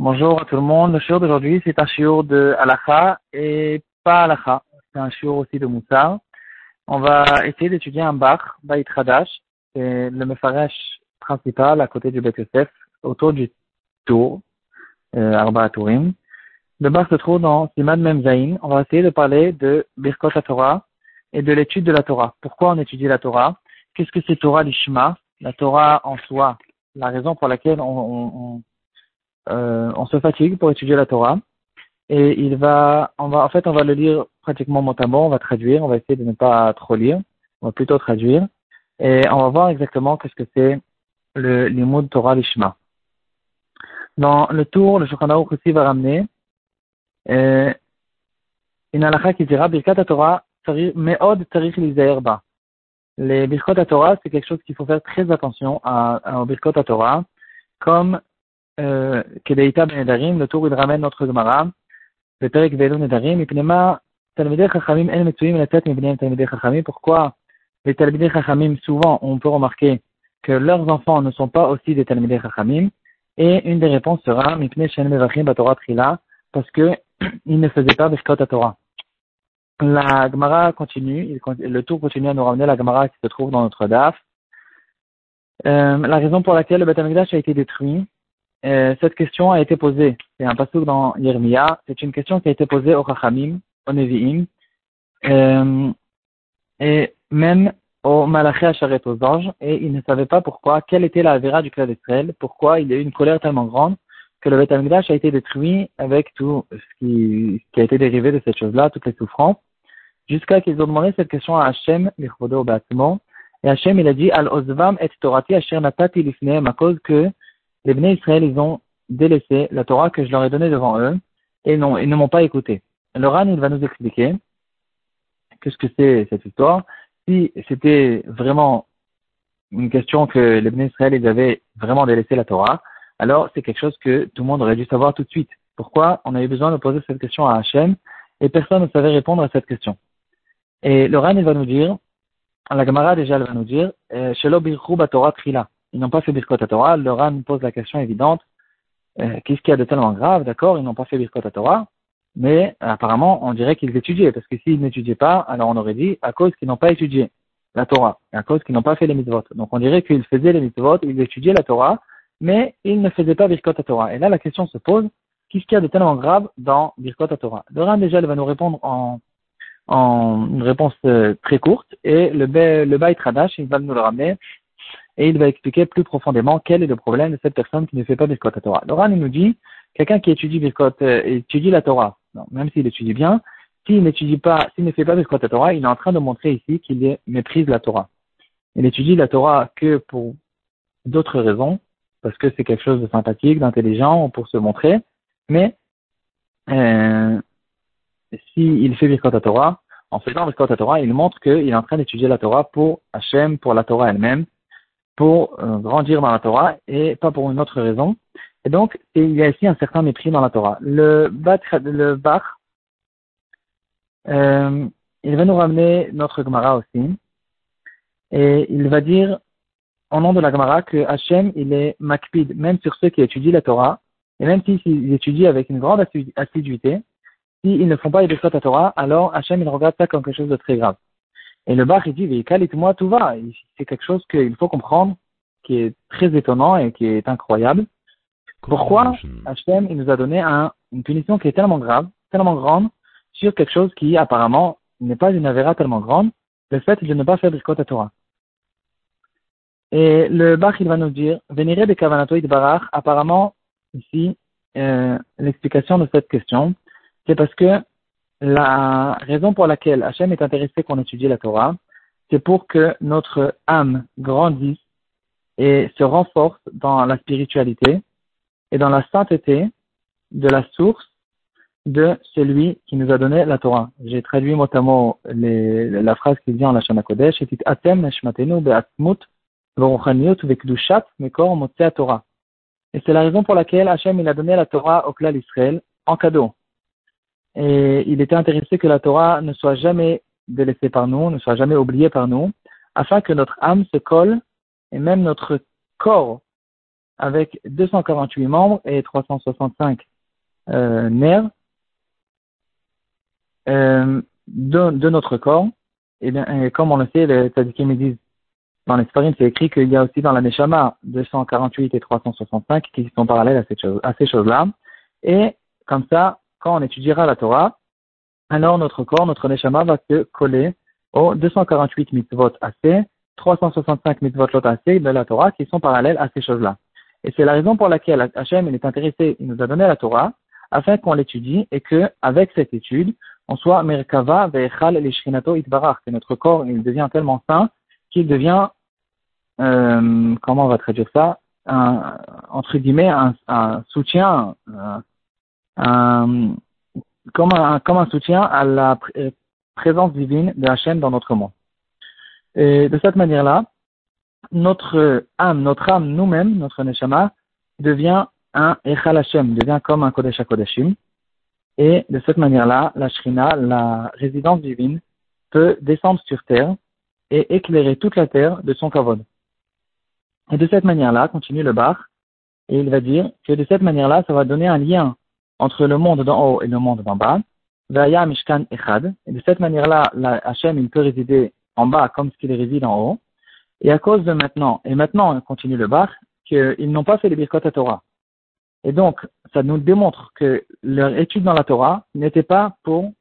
Bonjour à tout le monde. Le shiur d'aujourd'hui, c'est un shiur de Alacha et pas Alacha. C'est un shiur aussi de Moussa. On va essayer d'étudier un Bach, Bait Hadash. C'est le Mefaresh principal à côté du Bet Yosef, autour du tour, euh, Arba Tourim. Le Bach se trouve dans Simad Memzaïn. On va essayer de parler de Birkot Torah et de l'étude de la Torah. Pourquoi on étudie la Torah? Qu'est-ce que c'est Torah Lishma La Torah en soi, la raison pour laquelle euh, on, se fatigue pour étudier la Torah. Et il va, en fait, on va le lire pratiquement mot à mot, on va traduire, on va essayer de ne pas trop lire, on va plutôt traduire. Et on va voir exactement qu'est-ce que c'est le de Torah Lishma. Dans le tour, le Shulchan aussi va ramener euh, qui dira Birkat Torah Me'od Tarich Lizair Ba. Les Birkot Torah, c'est quelque chose qu'il faut faire très attention à, à, aux Birkot Torah, comme euh, Kedeita Ben Nedarim, le tour il ramène notre Gemara, le Perek Velu Nedarim, Ipnema Talmidei Chachamim En Metsuim Letet Mibneim Talmidei Chachamim. Pourquoi? Les Talmidei Chachamim, souvent, on peut remarquer que leurs enfants ne sont pas aussi des Talmidei Chachamim, et une des réponses sera Mipne Shen Mevachim Batorah Trila, parce que ils ne faisaient pas Birkot Torah la Gemara continue, le tour continue à nous ramener la Gemara qui se trouve dans notre DAF. Euh, la raison pour laquelle le Beth a été détruit, euh, cette question a été posée, c'est un passage dans Yermia, c'est une question qui a été posée au Chachamim, au Nevi'im, euh, et même au Malaché Acharet, aux anges, et ils ne savaient pas pourquoi, quelle était la vera du clan d'Israël, pourquoi il y a eu une colère tellement grande que le Beth a été détruit avec tout ce qui, ce qui a été dérivé de cette chose-là, toutes les souffrances jusqu'à qu'ils ont demandé cette question à Hachem. Et Hachem, il a dit, Al Ozvam et Torati Asher Natati Lifneem, à cause que les Bnei Israël, ils ont délaissé la Torah que je leur ai donnée devant eux, et non, ils ne m'ont pas écouté. Le Ran, il va nous expliquer qu'est-ce que c'est cette histoire. Si c'était vraiment une question que les Bnei Israël, ils avaient vraiment délaissé la Torah, alors c'est quelque chose que tout le monde aurait dû savoir tout de suite. Pourquoi on avait besoin de poser cette question à Hachem et personne ne savait répondre à cette question. Et le Ran, il va nous dire, la Gemara déjà, elle va nous dire, euh, Shelo Torah Trila. Ils n'ont pas fait Birkot Torah. Le Ran pose la question évidente, euh, qu'est-ce qu'il y a de tellement grave D'accord, ils n'ont pas fait Birkot Torah, mais apparemment, on dirait qu'ils étudiaient, parce que s'ils n'étudiaient pas, alors on aurait dit, à cause qu'ils n'ont pas étudié la Torah, à cause qu'ils n'ont pas fait les mitzvot. Donc on dirait qu'ils faisaient les mitzvot, ils étudiaient la Torah, mais ils ne faisaient pas Birkot Torah. Et là, la question se pose, qu'est-ce qu'il y a de tellement grave dans Birkot Torah Le déjà, il va nous répondre en en une réponse euh, très courte et le, le Bait Radash, il va nous le ramener et il va expliquer plus profondément quel est le problème de cette personne qui ne fait pas Birkot à Torah. Il nous dit, quelqu'un qui étudie Birkot, euh, étudie la Torah, non, même s'il étudie bien, s'il n'étudie pas, s'il ne fait pas Birkot à Torah, il est en train de montrer ici qu'il méprise la Torah. Il étudie la Torah que pour d'autres raisons, parce que c'est quelque chose de sympathique, d'intelligent, ou pour se montrer, mais euh, s'il fait Birkot Torah, en faisant Birkot Torah, il montre qu'il est en train d'étudier la Torah pour Hachem, pour la Torah elle-même, pour euh, grandir dans la Torah et pas pour une autre raison. Et donc, il y a ici un certain mépris dans la Torah. Le, Bach, euh, il va nous ramener notre Gemara aussi. Et il va dire, au nom de la Gemara, que Hachem, il est makpid, même sur ceux qui étudient la Torah, et même s'ils étudient avec une grande assiduité, s'ils ne font pas les à Torah, alors Hachem, il regarde ça comme quelque chose de très grave. Et le Bach, il dit, moi tout va. C'est quelque chose qu'il faut comprendre, qui est très étonnant et qui est incroyable. Pourquoi Hachem, il nous a donné un, une punition qui est tellement grave, tellement grande, sur quelque chose qui, apparemment, n'est pas une avéra tellement grande, le fait de ne pas faire Birkot à Torah. Et le Bach, il va nous dire, Vénéré de Kavanato Barach, apparemment, ici, euh, l'explication de cette question, c'est parce que la raison pour laquelle Hachem est intéressé qu'on étudie la Torah, c'est pour que notre âme grandisse et se renforce dans la spiritualité et dans la sainteté de la source de celui qui nous a donné la Torah. J'ai traduit mot la phrase qui vient en la Shana Kodesh, et Atem Be'atmut Mekor Torah. Et c'est la raison pour laquelle Hachem a donné la Torah au clan d'Israël en cadeau et il était intéressé que la Torah ne soit jamais délaissée par nous, ne soit jamais oubliée par nous, afin que notre âme se colle et même notre corps avec 248 membres et 365 euh, nerfs euh, de, de, notre corps. Et, bien, comme on le sait, les tzadikim disent dans les c'est écrit qu'il y a aussi dans la Neshama 248 et 365 qui sont parallèles à ces choses-là. Et comme ça, quand on étudiera la Torah, alors notre corps, notre Neshama va se coller aux 248 mitzvot assez, 365 mitzvot lot assez de la Torah qui sont parallèles à ces choses-là. Et c'est la raison pour laquelle Hachem est intéressé, il nous a donné la Torah, afin qu'on l'étudie et que, avec cette étude, on soit Merkava ve'echal l'ishrinato itbarach, que notre corps il devient tellement sain qu'il devient euh, comment on va traduire ça, entre guillemets, un, soutien, un, comme, un, comme un soutien à la euh, présence divine de Hachem dans notre monde. Et de cette manière-là, notre âme, notre âme nous-mêmes, notre neshama, devient un Echal Hashem, devient comme un Kodesh HaKodeshim. Et de cette manière-là, la Shrina, la résidence divine, peut descendre sur terre et éclairer toute la terre de son kavod. Et de cette manière-là, continue le bar, et il va dire que de cette manière-là, ça va donner un lien entre le monde d'en haut et le monde d'en bas. Vaya Mishkan Echad. Et de cette manière-là, Hachem, il peut résider en bas comme ce qu'il réside en haut. Et à cause de maintenant, et maintenant, on continue le bar, qu'ils n'ont pas fait les Birkot à Torah. Et donc, ça nous démontre que leur étude dans la Torah n'était pas pour,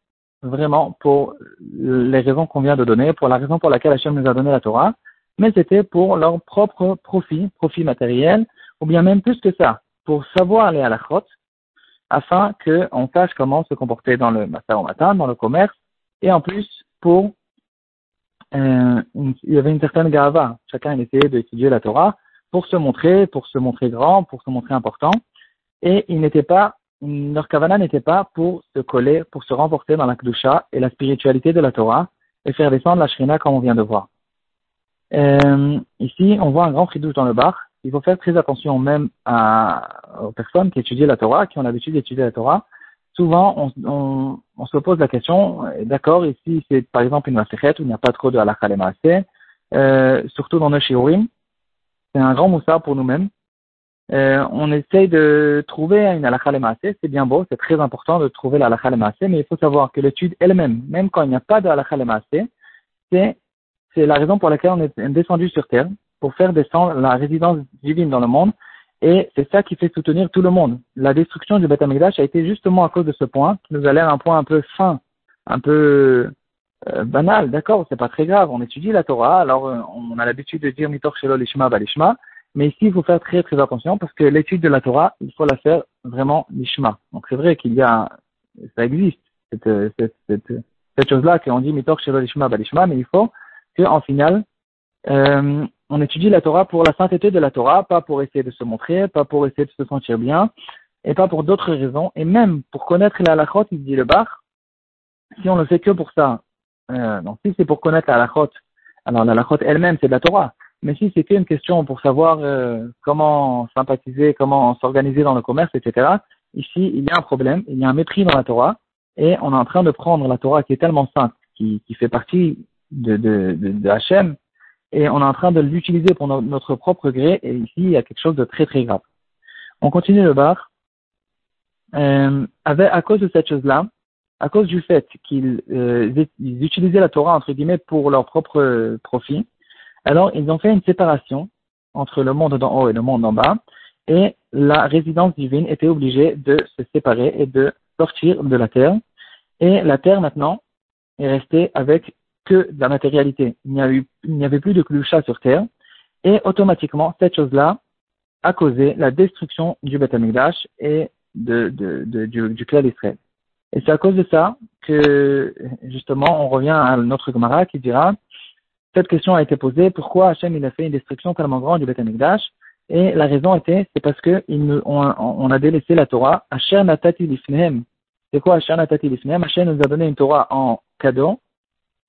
vraiment, pour les raisons qu'on vient de donner, pour la raison pour laquelle Hachem nous a donné la Torah, mais c'était pour leur propre profit, profit matériel, ou bien même plus que ça, pour savoir aller à la crotte, afin qu'on sache comment se comporter dans le matin au matin, dans le commerce, et en plus pour euh, il y avait une certaine gava. Chacun essayait d'étudier la Torah pour se montrer, pour se montrer grand, pour se montrer important. Et il n'était pas, leur kavana n'était pas pour se coller, pour se remporter dans la kedusha et la spiritualité de la Torah et faire descendre la shrina comme on vient de voir. Euh, ici, on voit un grand fridouche dans le bar. Il faut faire très attention même à, aux personnes qui étudient la Torah, qui ont l'habitude d'étudier la Torah. Souvent, on, on, on, se pose la question, d'accord, ici c'est par exemple une masechet où il n'y a pas trop de halakha euh, surtout dans nos shiurim. C'est un grand moussard pour nous-mêmes. Euh, on essaye de trouver une halakha c'est bien beau, c'est très important de trouver la halakha mais il faut savoir que l'étude elle-même, même quand il n'y a pas de halakha c'est c'est la raison pour laquelle on est descendu sur terre, pour faire descendre la résidence divine dans le monde. Et c'est ça qui fait soutenir tout le monde. La destruction du Beth a été justement à cause de ce point, qui nous a l'air un point un peu fin, un peu euh, banal. D'accord, c'est pas très grave. On étudie la Torah, alors euh, on a l'habitude de dire mitor shelo lishma balishma. Mais ici, il faut faire très très attention parce que l'étude de la Torah, il faut la faire vraiment lishma. Donc c'est vrai qu'il y a, ça existe, cette, cette, cette, cette chose-là qu'on dit mitor shelo lishma balishma, mais il faut en final, euh, on étudie la Torah pour la sainteté de la Torah, pas pour essayer de se montrer, pas pour essayer de se sentir bien, et pas pour d'autres raisons. Et même pour connaître la halachot, il dit le bar, si on le fait que pour ça, euh, donc si c'est pour connaître la halachot, alors la halachot elle-même c'est de la Torah, mais si c'est qu'une question pour savoir euh, comment sympathiser, comment s'organiser dans le commerce, etc., ici il y a un problème, il y a un mépris dans la Torah, et on est en train de prendre la Torah qui est tellement sainte, qui, qui fait partie de, de, de, et on est en train de l'utiliser pour notre propre gré, et ici, il y a quelque chose de très très grave. On continue le bar. Euh, avec, à cause de cette chose-là, à cause du fait qu'ils euh, utilisaient la Torah, entre guillemets, pour leur propre profit, alors ils ont fait une séparation entre le monde d'en haut et le monde d'en bas, et la résidence divine était obligée de se séparer et de sortir de la terre. Et la terre, maintenant, est restée avec que la matérialité. Il n'y avait plus de Klusha sur terre. Et automatiquement, cette chose-là a causé la destruction du Beth et de, du, du d'Israël. Et c'est à cause de ça que, justement, on revient à notre Gemara qui dira, cette question a été posée, pourquoi Hachem il a fait une destruction tellement grande du Beth Et la raison était, c'est parce que on, a délaissé la Torah. Hachem natati. C'est quoi Hachem natati? Hachem nous a donné une Torah en cadeau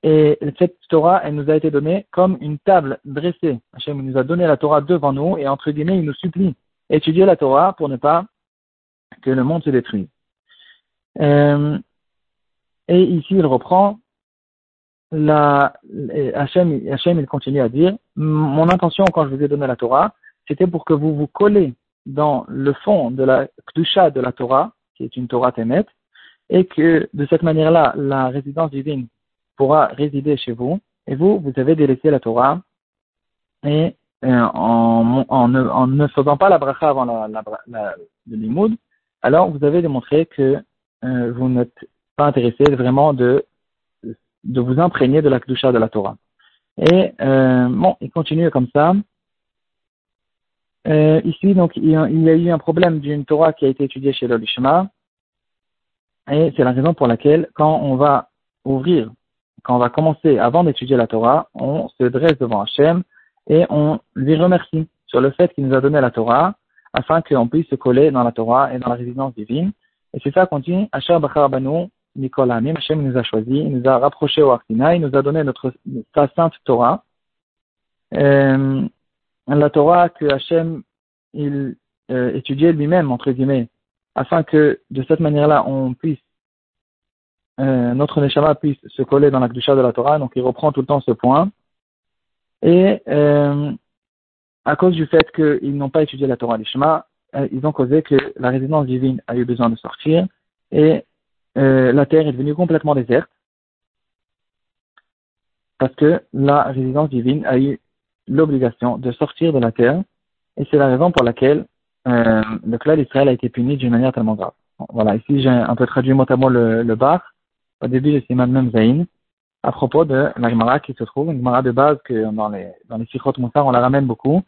et cette Torah, elle nous a été donnée comme une table dressée. Hachem nous a donné la Torah devant nous et entre guillemets, il nous supplie d'étudier la Torah pour ne pas que le monde se détruise. Euh, et ici, il reprend la, Hachem, Hachem, il continue à dire, mon intention quand je vous ai donné la Torah, c'était pour que vous vous collez dans le fond de la Kdusha de la Torah, qui est une Torah Temet, et que de cette manière-là, la résidence divine pourra résider chez vous, et vous, vous avez délaissé la Torah, et euh, en, ne faisant pas la bracha avant la, le limoud, alors vous avez démontré que euh, vous n'êtes pas intéressé vraiment de, de vous imprégner de la Kdusha de la Torah. Et euh, bon, il continue comme ça. Ici, donc, il y, a, eu un problème d'une Torah qui a été étudiée chez l'Olishma. Et c'est la raison pour laquelle, quand on va ouvrir, quand on va commencer, avant d'étudier la Torah, on se dresse devant Hachem et on lui remercie sur le fait qu'il nous a donné la Torah, afin qu'on puisse se coller dans la Torah et dans la résidence divine. Et c'est ça qu'on dit, Banu, Nicolas Hachem nous a choisi, il nous a rapproché au Arsina, il nous a donné notre, sa sainte Torah. Euh, la Torah que Hachem il euh, étudiait lui-même, entre guillemets, afin que de cette manière-là, on puisse, euh, notre Neshama puisse se coller dans la Kedusha de la Torah. Donc il reprend tout le temps ce point. Et euh, à cause du fait qu'ils n'ont pas étudié la Torah Neshama, euh, ils ont causé que la résidence divine a eu besoin de sortir et euh, la terre est devenue complètement déserte parce que la résidence divine a eu l'obligation de sortir de la terre et c'est la raison pour laquelle euh, le clan d'Israël a été puni d'une manière tellement grave. voilà, ici j'ai un peu traduit mot le bar. Au début, j'ai Siman Zain à propos de la Gemara qui se trouve, une Gemara de base que dans les, dans les Sikhot Moussar, on la ramène beaucoup.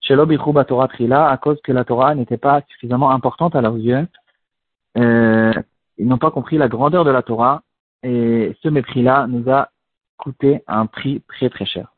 Chez l'Obichouba Torah Trila, à cause que la Torah n'était pas suffisamment importante à leurs yeux. Euh, ils n'ont pas compris la grandeur de la Torah et ce mépris-là nous a coûté un prix très très cher.